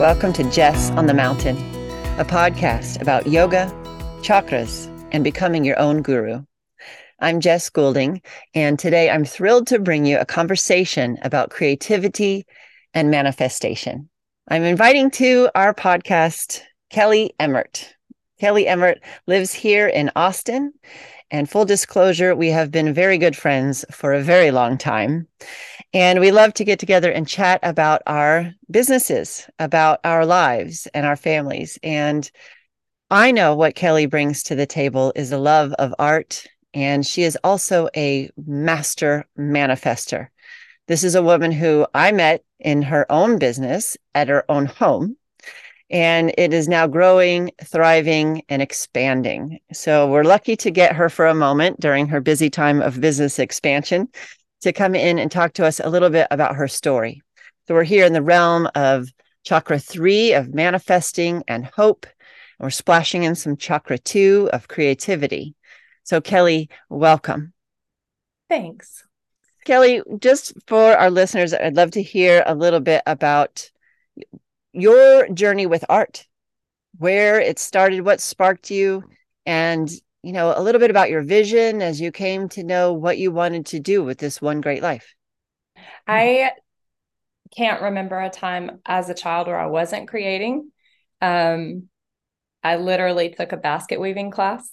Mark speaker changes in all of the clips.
Speaker 1: Welcome to Jess on the Mountain, a podcast about yoga, chakras, and becoming your own guru. I'm Jess Goulding, and today I'm thrilled to bring you a conversation about creativity and manifestation. I'm inviting to our podcast Kelly Emmert. Kelly Emmert lives here in Austin. And full disclosure, we have been very good friends for a very long time. And we love to get together and chat about our businesses, about our lives and our families. And I know what Kelly brings to the table is a love of art, and she is also a master manifester. This is a woman who I met in her own business at her own home, and it is now growing, thriving, and expanding. So we're lucky to get her for a moment during her busy time of business expansion to come in and talk to us a little bit about her story. So we're here in the realm of chakra three of manifesting and hope. And we're splashing in some chakra two of creativity. So, Kelly, welcome.
Speaker 2: Thanks.
Speaker 1: Kelly, just for our listeners, I'd love to hear a little bit about your journey with art, where it started, what sparked you, and you know, a little bit about your vision as you came to know what you wanted to do with this one great life.
Speaker 2: I can't remember a time as a child where I wasn't creating. Um, I literally took a basket weaving class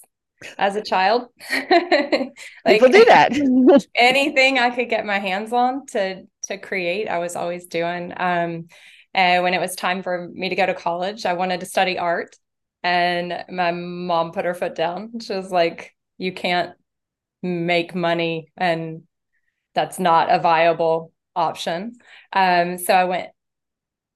Speaker 2: as a child.
Speaker 1: like, People do that.
Speaker 2: anything I could get my hands on to to create, I was always doing. Um, and when it was time for me to go to college, I wanted to study art. And my mom put her foot down. She was like, You can't make money, and that's not a viable option. Um, so I went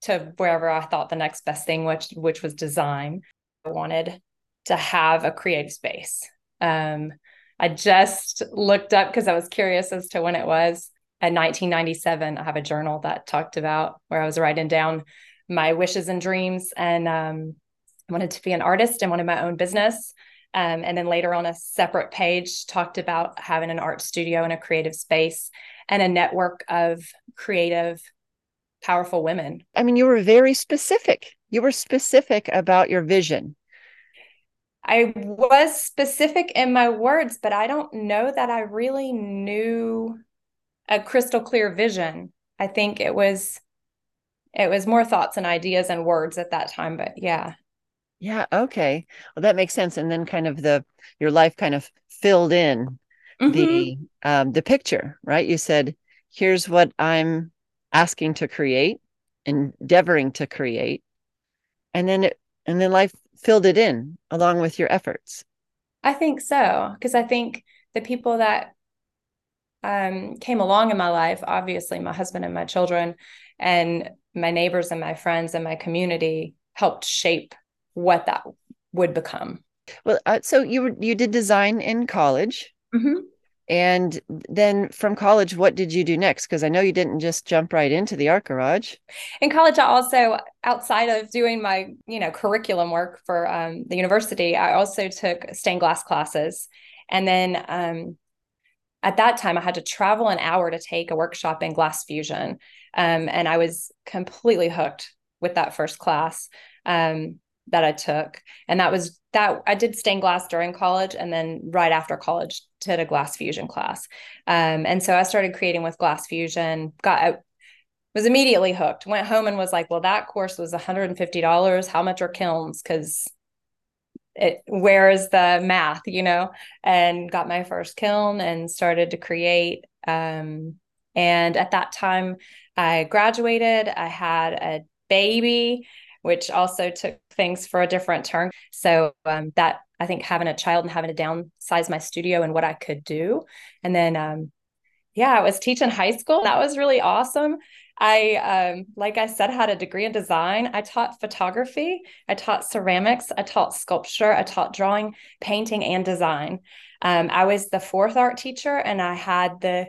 Speaker 2: to wherever I thought the next best thing, which which was design. I wanted to have a creative space. Um, I just looked up because I was curious as to when it was. In 1997, I have a journal that talked about where I was writing down my wishes and dreams, and um, wanted to be an artist and wanted my own business. Um, and then later on a separate page talked about having an art studio and a creative space and a network of creative, powerful women.
Speaker 1: I mean, you were very specific. You were specific about your vision.
Speaker 2: I was specific in my words, but I don't know that I really knew a crystal clear vision. I think it was it was more thoughts and ideas and words at that time, but yeah.
Speaker 1: Yeah. Okay. Well, that makes sense. And then kind of the your life kind of filled in mm-hmm. the um the picture, right? You said, here's what I'm asking to create, endeavoring to create. And then it and then life filled it in along with your efforts.
Speaker 2: I think so. Because I think the people that um, came along in my life, obviously my husband and my children, and my neighbors and my friends and my community helped shape what that would become.
Speaker 1: Well, uh, so you you did design in college. Mm-hmm. And then from college, what did you do next? Because I know you didn't just jump right into the art garage.
Speaker 2: In college, I also, outside of doing my, you know, curriculum work for um, the university, I also took stained glass classes. And then um, at that time, I had to travel an hour to take a workshop in glass fusion. Um, and I was completely hooked with that first class. Um, that I took. And that was that I did stained glass during college and then right after college did a glass fusion class. Um, and so I started creating with glass fusion, got I was immediately hooked. Went home and was like, well, that course was $150. How much are kilns? Because it where is the math, you know? And got my first kiln and started to create. Um, and at that time, I graduated. I had a baby which also took things for a different turn. So um, that I think having a child and having to downsize my studio and what I could do. And then, um, yeah, I was teaching high school. That was really awesome. I, um, like I said, had a degree in design. I taught photography, I taught ceramics, I taught sculpture, I taught drawing, painting, and design. Um, I was the fourth art teacher, and I had the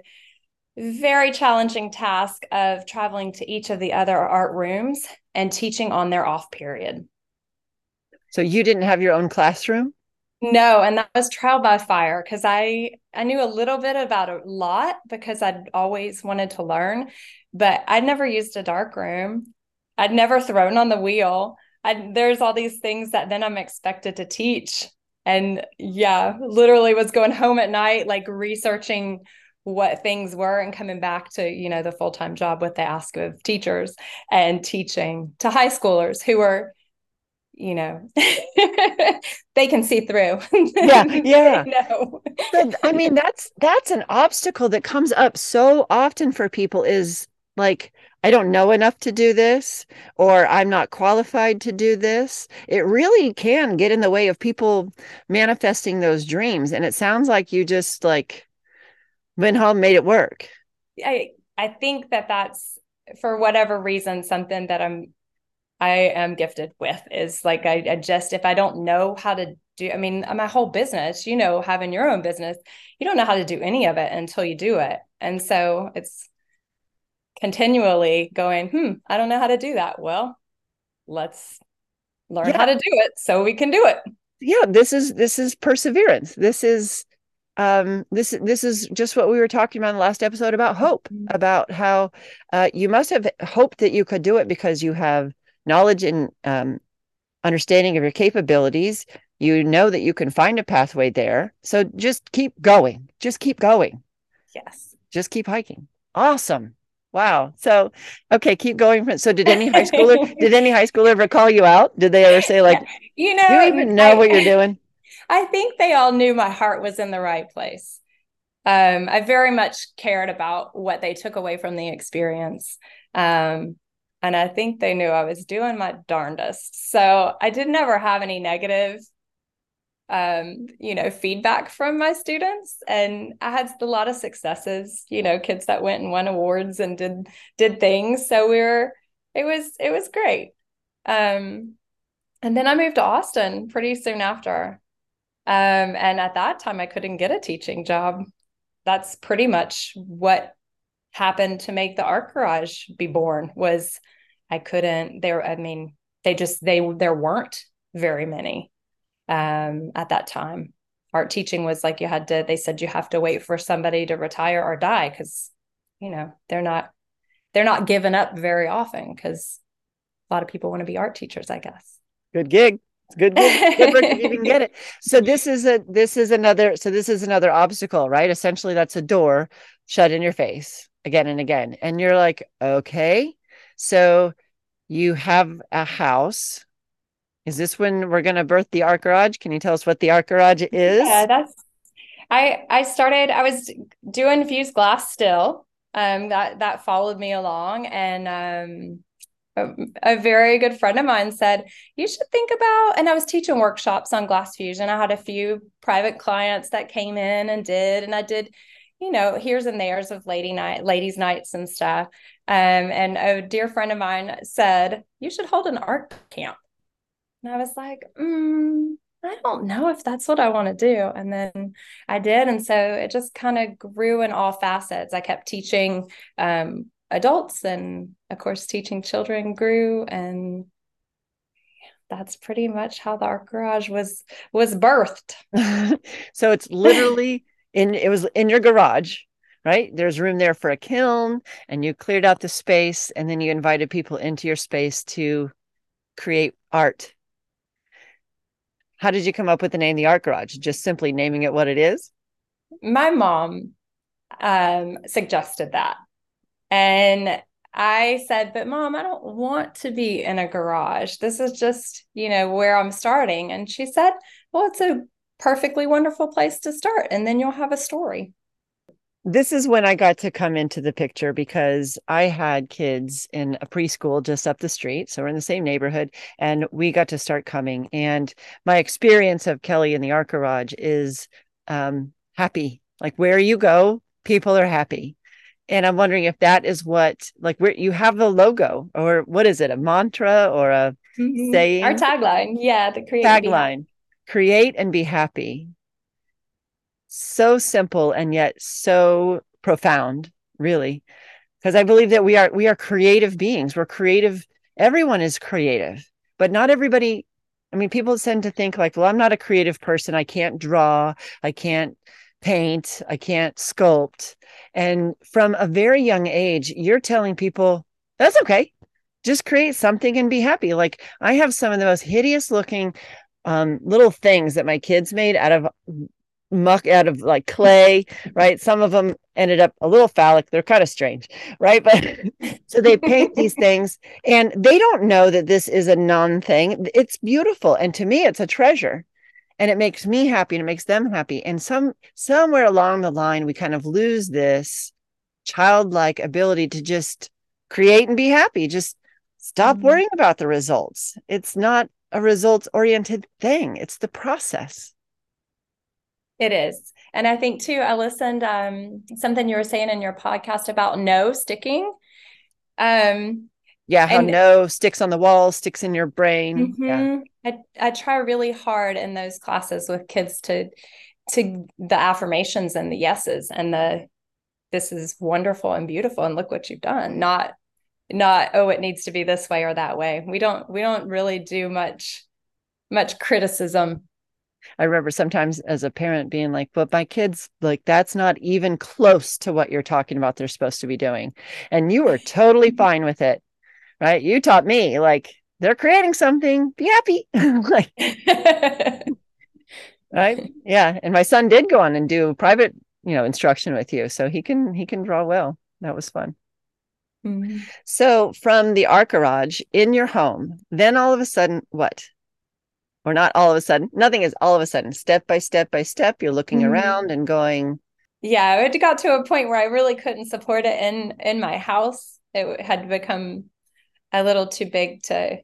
Speaker 2: very challenging task of traveling to each of the other art rooms and teaching on their off period.
Speaker 1: So you didn't have your own classroom?
Speaker 2: No, and that was trial by fire because I I knew a little bit about a lot because I'd always wanted to learn, but I'd never used a dark room. I'd never thrown on the wheel. I, there's all these things that then I'm expected to teach. And yeah, literally was going home at night, like researching what things were and coming back to, you know, the full time job, what they ask of teachers and teaching to high schoolers who are you know they can see through.
Speaker 1: Yeah yeah. no i mean that's that's an obstacle that comes up so often for people is like i don't know enough to do this or i'm not qualified to do this. It really can get in the way of people manifesting those dreams. And it sounds like you just like went home made it work.
Speaker 2: I i think that that's for whatever reason something that i'm I am gifted with is like I, I, just if I don't know how to do I mean my whole business you know having your own business you don't know how to do any of it until you do it. And so it's continually going hmm I don't know how to do that. Well let's learn yeah. how to do it so we can do it.
Speaker 1: Yeah this is this is perseverance. This is um this this is just what we were talking about in the last episode about hope mm-hmm. about how uh, you must have hoped that you could do it because you have knowledge and um, understanding of your capabilities, you know that you can find a pathway there. So just keep going. Just keep going.
Speaker 2: Yes.
Speaker 1: Just keep hiking. Awesome. Wow. So, okay, keep going. So, did any high schooler did any high schooler ever call you out? Did they ever say like,
Speaker 2: you know,
Speaker 1: you even know I, what you're doing?
Speaker 2: I think they all knew my heart was in the right place. Um, I very much cared about what they took away from the experience. Um, and I think they knew I was doing my darndest. So I did never have any negative um, you know, feedback from my students. And I had a lot of successes, you know, kids that went and won awards and did did things. So we were it was it was great. Um and then I moved to Austin pretty soon after. Um, and at that time I couldn't get a teaching job. That's pretty much what happened to make the art garage be born was I couldn't there I mean they just they there weren't very many um at that time. Art teaching was like you had to they said you have to wait for somebody to retire or die cuz you know they're not they're not given up very often cuz a lot of people want to be art teachers I guess.
Speaker 1: Good gig good good, good work if you can get it so this is a this is another so this is another obstacle right essentially that's a door shut in your face again and again. And you're like, okay, so you have a house. Is this when we're going to birth the art garage? Can you tell us what the art garage is?
Speaker 2: Yeah, that's. I I started. I was doing fused glass still. Um, that that followed me along, and um, a, very good friend of mine said you should think about. And I was teaching workshops on glass fusion. I had a few private clients that came in and did, and I did you know, here's and there's of lady night, ladies' nights and stuff. Um, and a dear friend of mine said, You should hold an art camp. And I was like, mm, I don't know if that's what I want to do. And then I did. And so it just kind of grew in all facets. I kept teaching um, adults and, of course, teaching children grew. And that's pretty much how the art garage was was birthed.
Speaker 1: so it's literally in it was in your garage right there's room there for a kiln and you cleared out the space and then you invited people into your space to create art how did you come up with the name the art garage just simply naming it what it is
Speaker 2: my mom um, suggested that and I said, but mom, I don't want to be in a garage. This is just, you know, where I'm starting. And she said, well, it's a perfectly wonderful place to start. And then you'll have a story.
Speaker 1: This is when I got to come into the picture because I had kids in a preschool just up the street. So we're in the same neighborhood and we got to start coming. And my experience of Kelly in the Art Garage is um, happy. Like where you go, people are happy. And I'm wondering if that is what, like, where you have the logo or what is it, a mantra or a mm-hmm. saying?
Speaker 2: Our tagline. Yeah, the
Speaker 1: creative tagline create and be happy. So simple and yet so profound, really. Because I believe that we are we are creative beings. We're creative. Everyone is creative, but not everybody. I mean, people tend to think like, well, I'm not a creative person. I can't draw. I can't paint. I can't sculpt. And from a very young age, you're telling people that's okay. just create something and be happy. Like I have some of the most hideous looking um, little things that my kids made out of muck out of like clay, right? Some of them ended up a little phallic. They're kind of strange, right? But so they paint these things and they don't know that this is a non thing. It's beautiful. And to me, it's a treasure. And it makes me happy and it makes them happy. And some somewhere along the line, we kind of lose this childlike ability to just create and be happy. Just stop mm-hmm. worrying about the results. It's not a results oriented thing, it's the process.
Speaker 2: It is. And I think too, I listened um something you were saying in your podcast about no sticking. Um
Speaker 1: yeah, how and, no sticks on the wall, sticks in your brain. Mm-hmm. Yeah.
Speaker 2: I, I try really hard in those classes with kids to to the affirmations and the yeses and the this is wonderful and beautiful and look what you've done. Not not oh it needs to be this way or that way. We don't we don't really do much much criticism
Speaker 1: I remember sometimes as a parent being like, but my kids, like, that's not even close to what you're talking about they're supposed to be doing. And you were totally fine with it, right? You taught me, like, they're creating something, be happy. like, right? Yeah. And my son did go on and do private, you know, instruction with you. So he can, he can draw well. That was fun. Mm-hmm. So from the art garage in your home, then all of a sudden, what? or not all of a sudden nothing is all of a sudden step by step by step you're looking mm-hmm. around and going
Speaker 2: yeah it got to a point where i really couldn't support it in in my house it had become a little too big to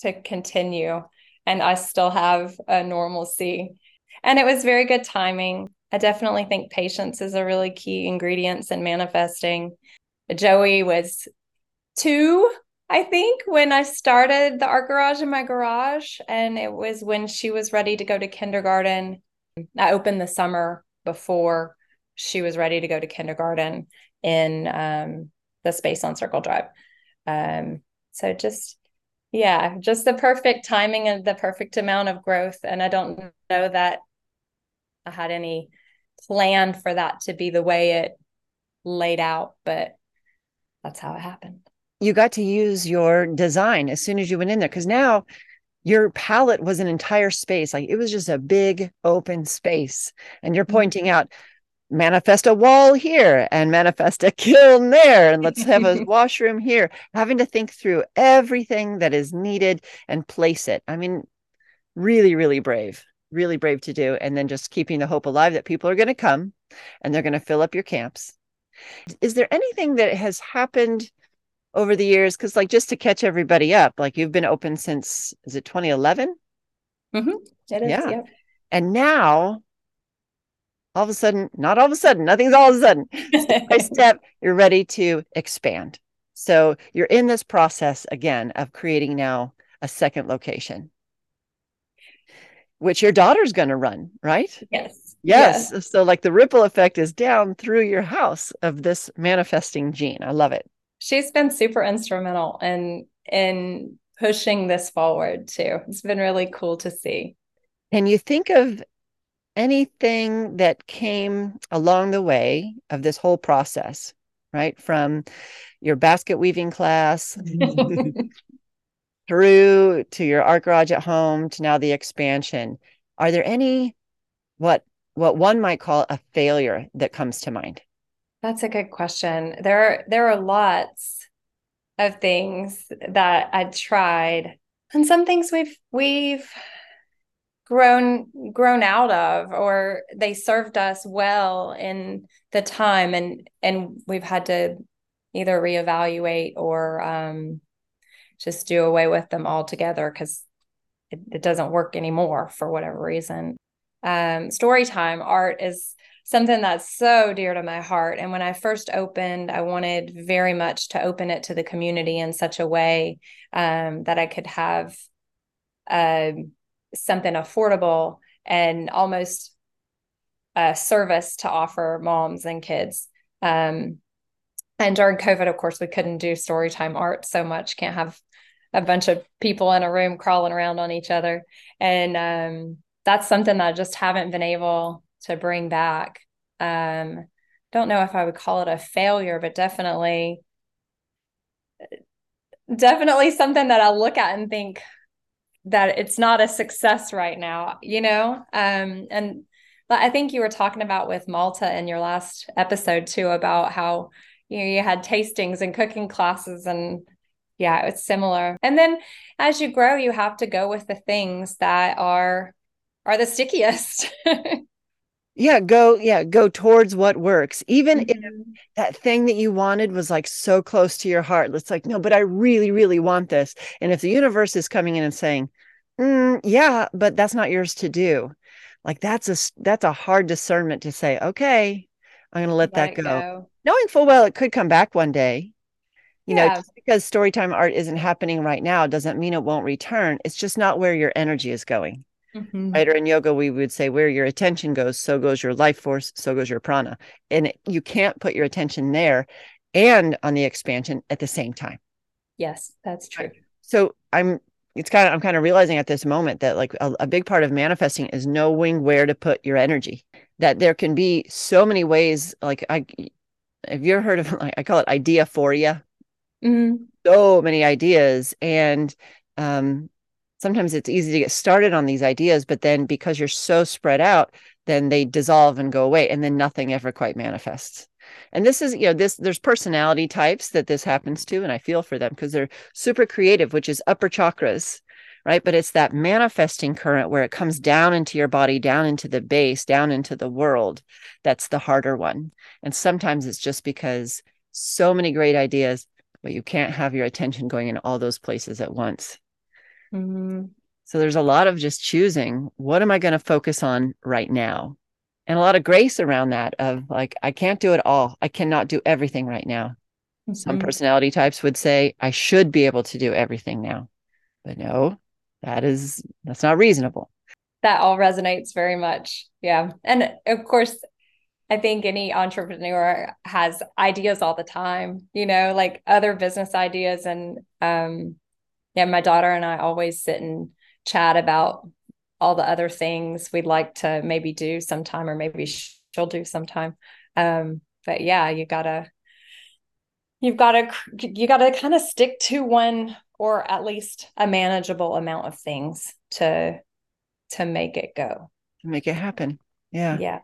Speaker 2: to continue. And i still have a normalcy. And it was very good timing. I definitely think patience is a really key ingredient in manifesting. Joey was two I think when I started the art garage in my garage, and it was when she was ready to go to kindergarten. I opened the summer before she was ready to go to kindergarten in um, the space on Circle Drive. Um, so just, yeah, just the perfect timing and the perfect amount of growth. And I don't know that I had any plan for that to be the way it laid out, but that's how it happened
Speaker 1: you got to use your design as soon as you went in there because now your palette was an entire space like it was just a big open space and you're mm-hmm. pointing out manifest a wall here and manifest a kiln there and let's have a washroom here. Having to think through everything that is needed and place it. I mean really really brave really brave to do. And then just keeping the hope alive that people are going to come and they're going to fill up your camps. Is there anything that has happened over the years? Because like just to catch everybody up like you've been open since is it 2011
Speaker 2: mm-hmm. yeah.
Speaker 1: and now all of a sudden not all of a sudden nothing's all of a sudden. Step by step you're ready to expand. So you're in this process again of creating now a second location which your daughter's going to run right?
Speaker 2: Yes.
Speaker 1: Yes. So like the ripple effect is down through your house of this manifesting gene. I love it.
Speaker 2: She's been super instrumental in in pushing this forward too. It's been really cool to see.
Speaker 1: Can you think of anything that came along the way of this whole process, right? From your basket weaving class through to your art garage at home to now the expansion. Are there any what what one might call a failure that comes to mind?
Speaker 2: That's a good question. There are there are lots of things that I tried, and some things we've we've grown grown out of, or they served us well in the time, and and we've had to either reevaluate or um, just do away with them altogether because it, it doesn't work anymore for whatever reason. Um, story time art is something that's so dear to my heart. And when I first opened, I wanted very much to open it to the community in such a way um, that I could have uh, something affordable and almost a service to offer moms and kids. Um, and during COVID, of course, we couldn't do storytime art so much. Can't have a bunch of people in a room crawling around on each other. And um, that's something that I just haven't been able to bring back. Um, don't know if I would call it a failure, but definitely definitely something that I'll look at and think that it's not a success right now, you know? Um, and I think you were talking about with Malta in your last episode too about how you know you had tastings and cooking classes and yeah, it's similar. And then as you grow, you have to go with the things that are are the stickiest.
Speaker 1: yeah go yeah go towards what works even mm-hmm. if that thing that you wanted was like so close to your heart it's like no but i really really want this and if the universe is coming in and saying mm, yeah but that's not yours to do like that's a that's a hard discernment to say okay i'm going to let, let that go. go. knowing full well it could come back one day you yeah. know just because storytime art isn't happening right now doesn't mean it won't return it's just not where your energy is going Mm-hmm. Right. Or in yoga, we would say where your attention goes, so goes your life force, so goes your prana. And you can't put your attention there and on the expansion at the same time.
Speaker 2: Yes, that's true.
Speaker 1: So I'm it's kind of I'm kind of realizing at this moment that like a, a, big part of manifesting is knowing where to put your energy. That there can be so many ways. Like I, have you ever heard of like I call it ideaphoria? Mm-hmm. So many ideas, and um, sometimes it's easy to get started on these ideas, but then because you're so spread out, then they dissolve and go away, and then nothing ever quite manifests. And this is, you know, this there's personality types that this happens to, and I feel for them because they're super creative, which is upper chakras, right? But it's that manifesting current where it comes down into your body, down into the base, down into the world. That's the harder one. And sometimes it's just because so many great ideas, but you can't have your attention going in all those places at once. Mm-hmm. So there's a lot of just choosing what am I going to focus on right now? And a lot of grace around that of like, I can't do it all. I cannot do everything right now. Mm-hmm. Some personality types would say, I should be able to do everything now. But no, that is, that's not reasonable.
Speaker 2: That all resonates very much. Yeah. And of course, I think any entrepreneur has ideas all the time, you know, like other business ideas and um yeah, my daughter and I always sit and chat about all the other things we'd like to maybe do sometime, or maybe she'll do sometime. Um, but yeah, you gotta, you've gotta, you gotta kind of stick to one or at least a manageable amount of things to to make it go.
Speaker 1: To make it happen. Yeah.
Speaker 2: Yeah.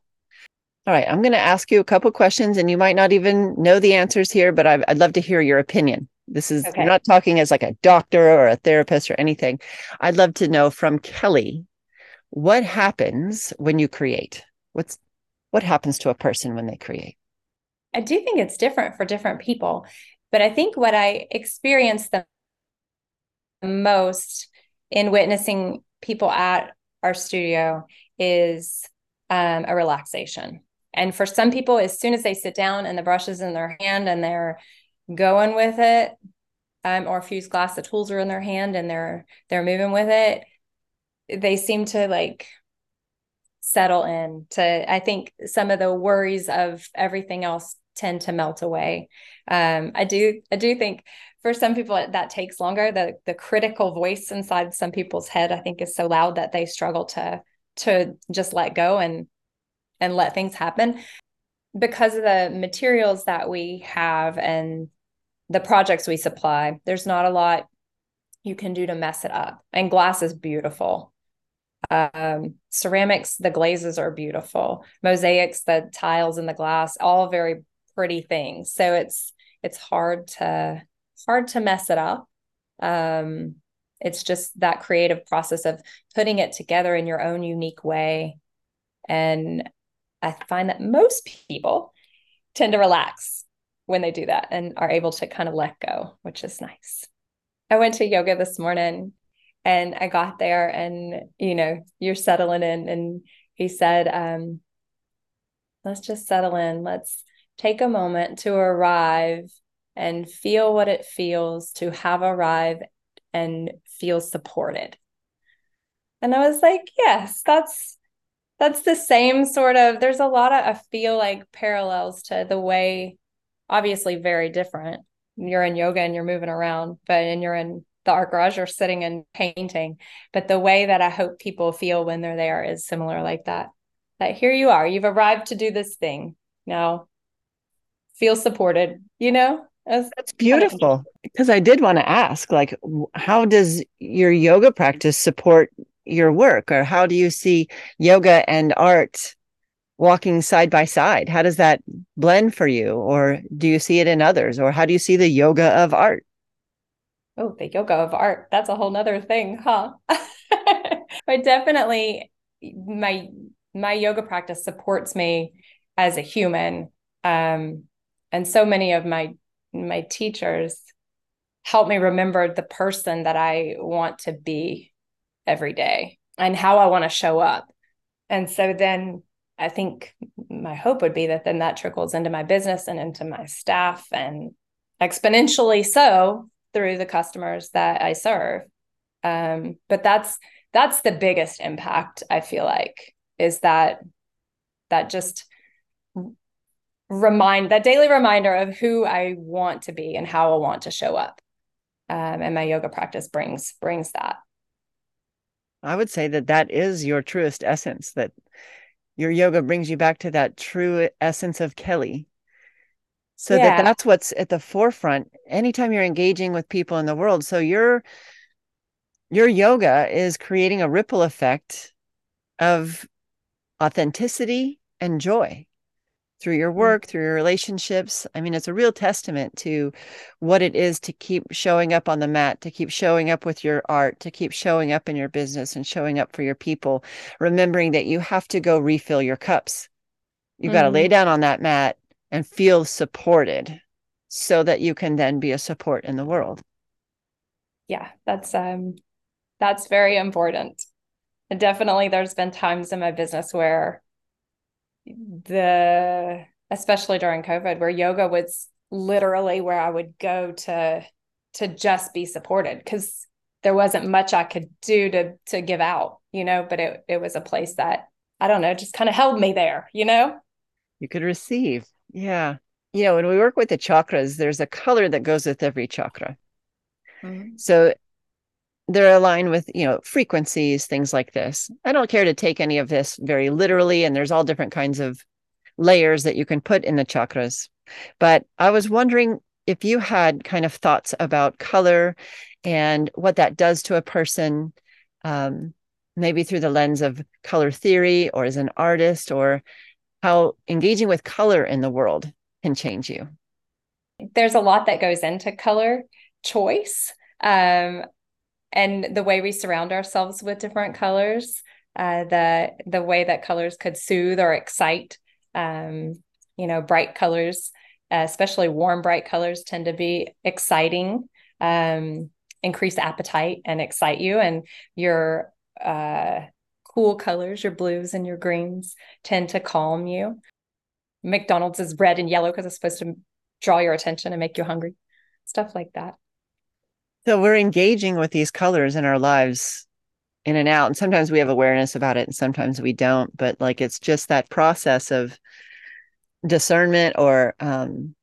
Speaker 1: All right i'm going to ask you a couple questions and you might not even know the answers here but I'd, I'd love to hear your opinion this is okay. not talking as like a doctor or a therapist or anything. I'd love to know from Kelly what happens when you create. What's what happens to a person when they create?
Speaker 2: I do think it's different for different people, but I think what I experience the most in witnessing people at our studio is um, a relaxation. And for some people, as soon as they sit down and the brush is in their hand and they're going with it um, or fused glass the tools are in their hand and they're they're moving with it they seem to like settle in to i think some of the worries of everything else tend to melt away. Um, i do i do think for some people that takes longer. The the critical voice inside some people's head i think is so loud that they struggle to to just let go and and let things happen because of the materials that we have and the projects we supply, there's not a lot you can do to mess it up. And glass is beautiful. Um, ceramics, the glazes are beautiful. Mosaics, the tiles and the glass, all very pretty things. So it's it's hard to hard to mess it up. Um, it's just that creative process of putting it together in your own unique way. And I find that most people tend to relax when they do that and are able to kind of let go, which is nice. I went to yoga this morning and I got there and, you know, you're settling in. And he said, um, let's just settle in. Let's take a moment to arrive and feel what it feels to have arrived and feel supported. And I was like, yes, that's that's the same sort of there's a lot of I feel like parallels to the way obviously very different. You're in yoga and you're moving around, but and you're in the art garage or sitting and painting. But the way that I hope people feel when they're there is similar like that. That here you are, you've arrived to do this thing. Now feel supported, you know? Was
Speaker 1: That's beautiful. Because I did want to ask, like, how does your yoga practice support your work, or how do you see yoga and art walking side by side? How does that blend for you, or do you see it in others, or how do you see the yoga of art?
Speaker 2: Oh, the yoga of art. That's a whole nother thing, huh? but definitely my my yoga practice supports me as a human. Um, and so many of my my teachers help me remember the person that I want to be every day and how I want to show up. And so then I think my hope would be that then that trickles into my business and into my staff and exponentially so through the customers that I serve. Um, but that's that's the biggest impact I feel like is that that just remind that daily reminder of who I want to be and how I want to show up. Um, and my yoga practice brings brings that.
Speaker 1: I would say that that is your truest essence. That your yoga brings you back to that true essence of Kelly. So yeah. that that's what's at the forefront anytime you're engaging with people in the world. So your your yoga is creating a ripple effect of authenticity and joy through your mm. work, through your relationships. I mean, it's a real testament to what it is to keep showing up on the mat, to keep showing up with your art, to keep showing up in your business and showing up for your people, remembering that you have to go refill your cups. You mm-hmm. got to lay down on that mat and feel supported so that you can then be a support in the world.
Speaker 2: Yeah, that's um that's very important. And definitely there's been times in my business where the especially during covid where yoga was literally where i would go to to just be supported because there wasn't much i could do to to give out you know but it it was a place that i don't know just kind of held me there you know?
Speaker 1: You could receive. Yeah. You know when we work with the chakras there's a color that goes with every chakra. Mm-hmm. so they're aligned with you know frequencies things like this. I don't care to take any of this very literally and there's all different kinds of layers that you can put in the chakras. But i was wondering if you had kind of thoughts about color and what that does to a person um, maybe through the lens of color theory or as an artist or how engaging with color in the world can change you.
Speaker 2: There's a lot that goes into color choice. Um, and the way we surround ourselves with different colors uh, the the way that colors could soothe or excite um, you know bright colors uh, especially warm bright colors tend to be exciting um, increase appetite and excite you. And your uh, cool colors your blues and your greens tend to calm you. Mcdonald's is red and yellow because it's supposed to draw your attention and make you hungry stuff like that
Speaker 1: so we're engaging with these colors in our lives in and out. And sometimes we have awareness about it and sometimes we don't. But like it's just that process of discernment or um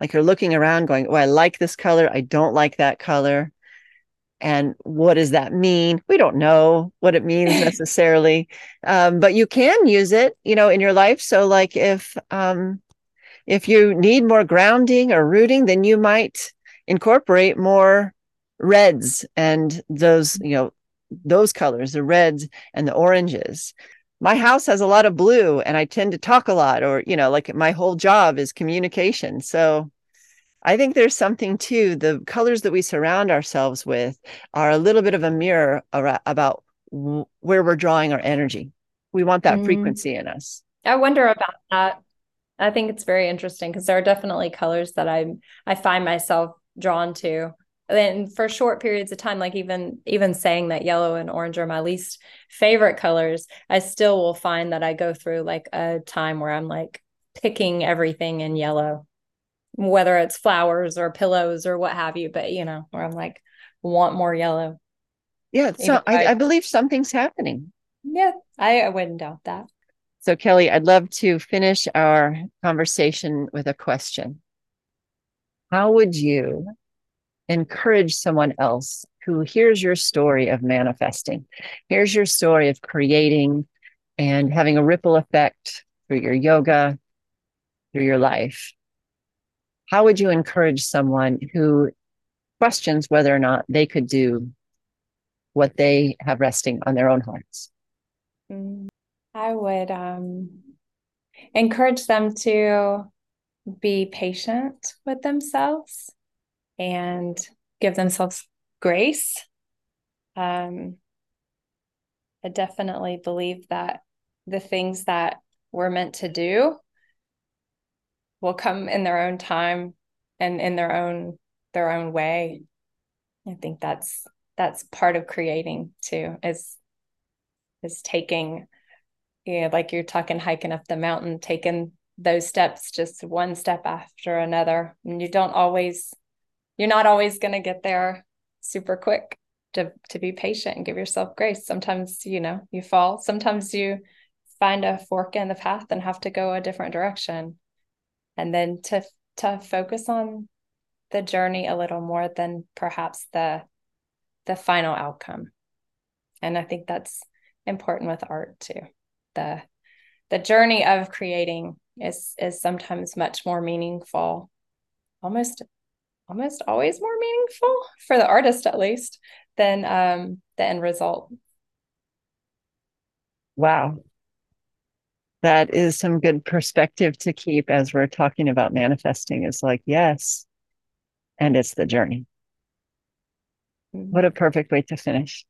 Speaker 1: like you're looking around going, Oh, I like this color. I don't like that color. And what does that mean? We don't know what it means necessarily. um, but you can use it, you know, in your life. So like if um if you need more grounding or rooting, then you might incorporate more reds and those, you know, those colors, the reds and the oranges. My house has a lot of blue and I tend to talk a lot, or, you know, like my whole job is communication. So I think there's something too. The colors that we surround ourselves with are a little bit of a mirror about where we're drawing our energy. We want that mm. frequency in us.
Speaker 2: I wonder about that. I think it's very interesting because there are definitely colors that I I find myself drawn to. And for short periods of time like even even saying that yellow and orange are my least favorite colors i still will find that i go through like a time where i'm like picking everything in yellow whether it's flowers or pillows or what have you but you know where i'm like want more yellow.
Speaker 1: Yeah so I, I, believe something's happening.
Speaker 2: Yeah I, I wouldn't doubt that.
Speaker 1: So kelly i'd love to finish our conversation with a question how would you encourage someone else who hears your story of manifesting, here's your story of creating and having a ripple effect through your yoga, through your life? how would you encourage someone who questions whether or not they could do what they have resting on their own hearts?
Speaker 2: Mm, I would um, encourage them to be patient with themselves and give themselves grace. Um, I definitely believe that the things that we're meant to do will come in their own time and in their own their own way. I think that's that's part of creating too is is taking you know like you're talking hiking up the mountain taking those steps just one step after another. And you don't always you're not always going to get there super quick to to be patient and give yourself grace. Sometimes you know you fall. Sometimes you find a fork in the path and have to go a different direction. And then to to focus on the journey a little more than perhaps the the final outcome. And i think that's important with art too. The the journey of creating is is sometimes much more meaningful. Almost almost always more meaningful for the artist at least than um the end result.
Speaker 1: Wow. That is some good perspective to keep as we're talking about manifesting is like yes and it's the journey. Mm-hmm. what a perfect way to finish.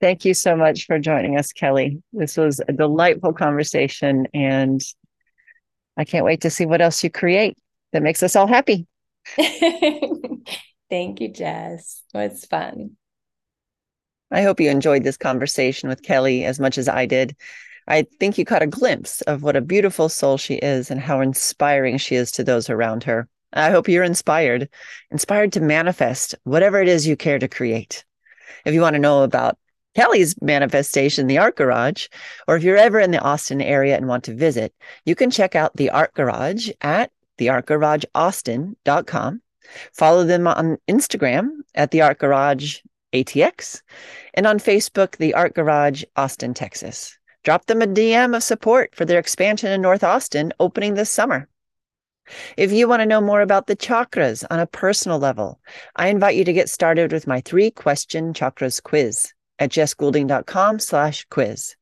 Speaker 1: Thank you so much for joining us kelly. This was a delightful conversation and i can't wait to see what else you create that makes us all happy
Speaker 2: thank you jess it was fun
Speaker 1: i hope you enjoyed this conversation with kelly as much as i did I think you caught a glimpse of what a beautiful soul she is and how inspiring she is to those around her. I hope you're inspired, inspired to manifest whatever it is you care to create. If you want to know about Kelly's manifestation, the Art Garage, or if you're ever in the Austin area and want to visit, you can check out the Art Garage at theartgarageaustin.com. Follow them on Instagram at the Art Garage ATX and on Facebook, the Art Garage Austin, Texas drop them a DM of support for their expansion in North Austin opening this summer. If you want to know more about the chakras on a personal level, I invite you to get started with my three question chakras quiz at jessgoulding.com slash quiz.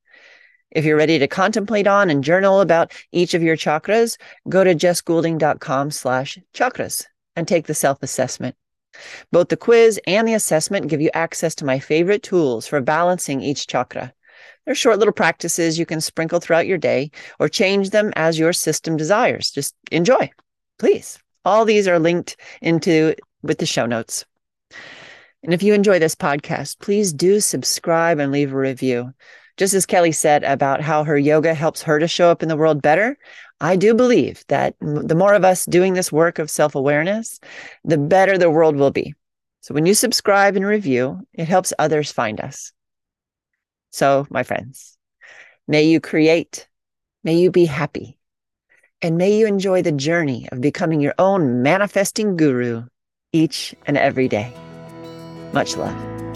Speaker 1: If you're ready to contemplate on and journal about each of your chakras, go to jessgoulding.com slash chakras and take the self-assessment. Both the quiz and the assessment give you access to my favorite tools for balancing each chakra. They're short little practices you can sprinkle throughout your day or change them as your system desires. Just enjoy, please. All these are linked into with the show notes. And if you enjoy this podcast, please do subscribe and leave a review. Just as Kelly said about how her yoga helps her to show up in the world better, I do believe that the more of us doing this work of self awareness, the better the world will be. So when you subscribe and review, it helps others find us. So, my friends, may you create, may you be happy, and may you enjoy the journey of becoming your own manifesting guru each and every day. Much love.